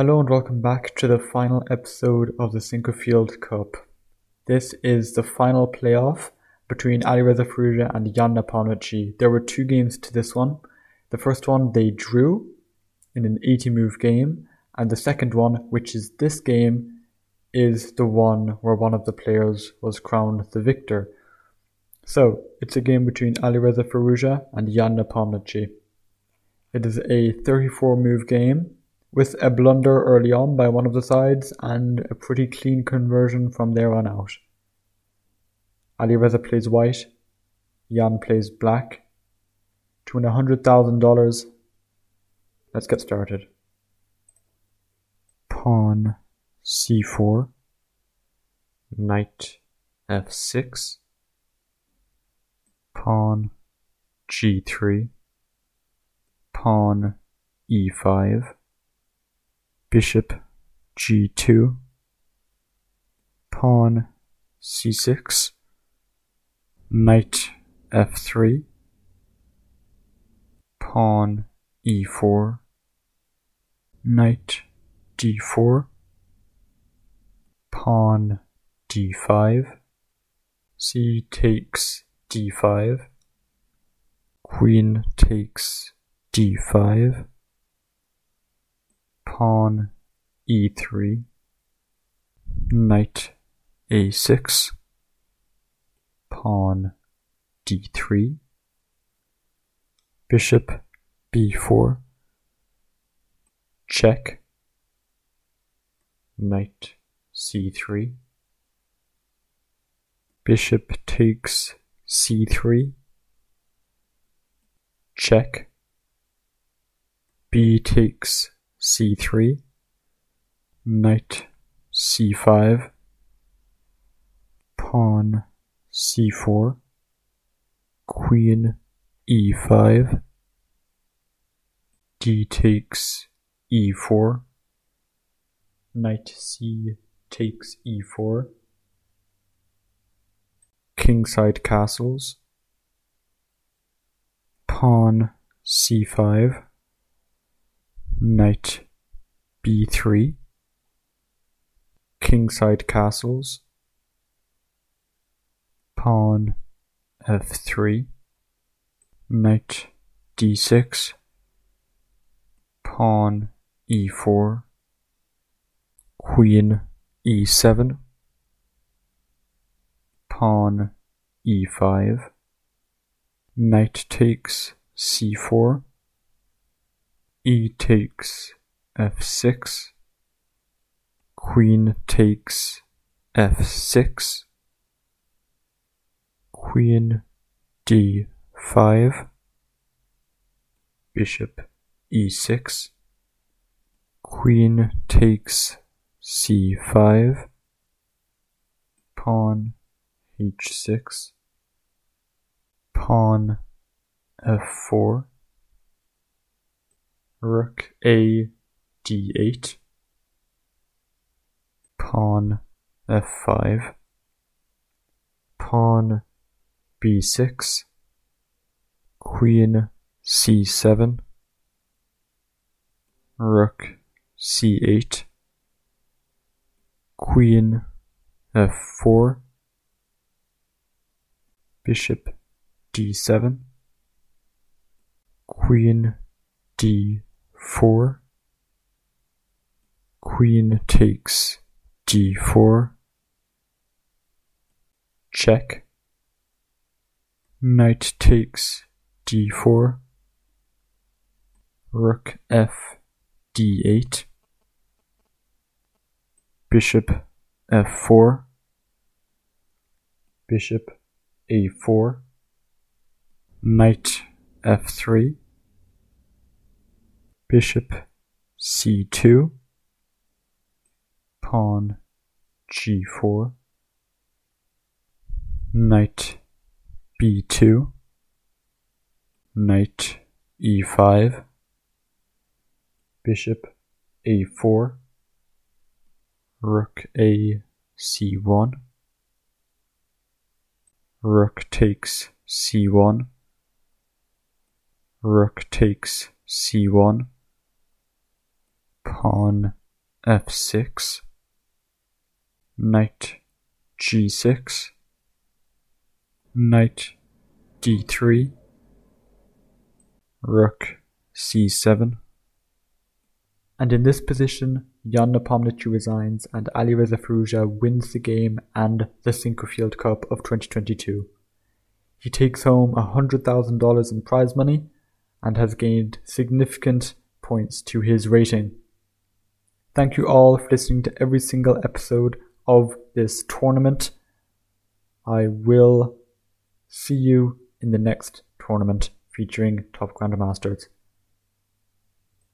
Hello and welcome back to the final episode of the Sinquefield Cup. This is the final playoff between Alireza Firouzja and Jan Nepomniachtchi. There were two games to this one. The first one they drew in an 80 move game, and the second one, which is this game, is the one where one of the players was crowned the victor. So, it's a game between Alireza Firouzja and Jan Nepomniachtchi. It is a 34 move game with a blunder early on by one of the sides and a pretty clean conversion from there on out. Ali Alireza plays white, Jan plays black. To win $100,000, let's get started. Pawn c4, knight f6, pawn g3, pawn e5, bishop g2, pawn c6, knight f3, pawn e4, knight d4, pawn d5, c takes d5, queen takes d5, pawn e3, knight a6, pawn d3, bishop b4, check, knight c3, bishop takes c3, check, b takes c3, knight c5, pawn c4, queen e5, d takes e4, knight c takes e4, kingside castles, pawn c5, knight b3, kingside castles, pawn f3, knight d6, pawn e4, queen e7, pawn e5, knight takes c4, e takes f6, queen takes f6, queen d5, bishop e6, queen takes c5, pawn h6, pawn f4, rook a d8, pawn f5, pawn b6, queen c7, rook c8, queen f4, bishop d7, queen d4, queen takes d4, check, knight takes d4, rook f d8, bishop f4, bishop a4, knight f3, bishop c2, pawn g4, knight b2, knight e5, bishop a4, rook a c1, rook takes c1, rook takes c1, pawn f6, knight g6, knight d3, rook c7. And in this position, Jan Nepomniachtchi resigns and Alireza Firouzja wins the game and the Sinquefield Cup of 2022. He takes home $100,000 in prize money and has gained significant points to his rating. Thank you all for listening to every single episode of this tournament. I will see you in the next tournament featuring top grandmasters.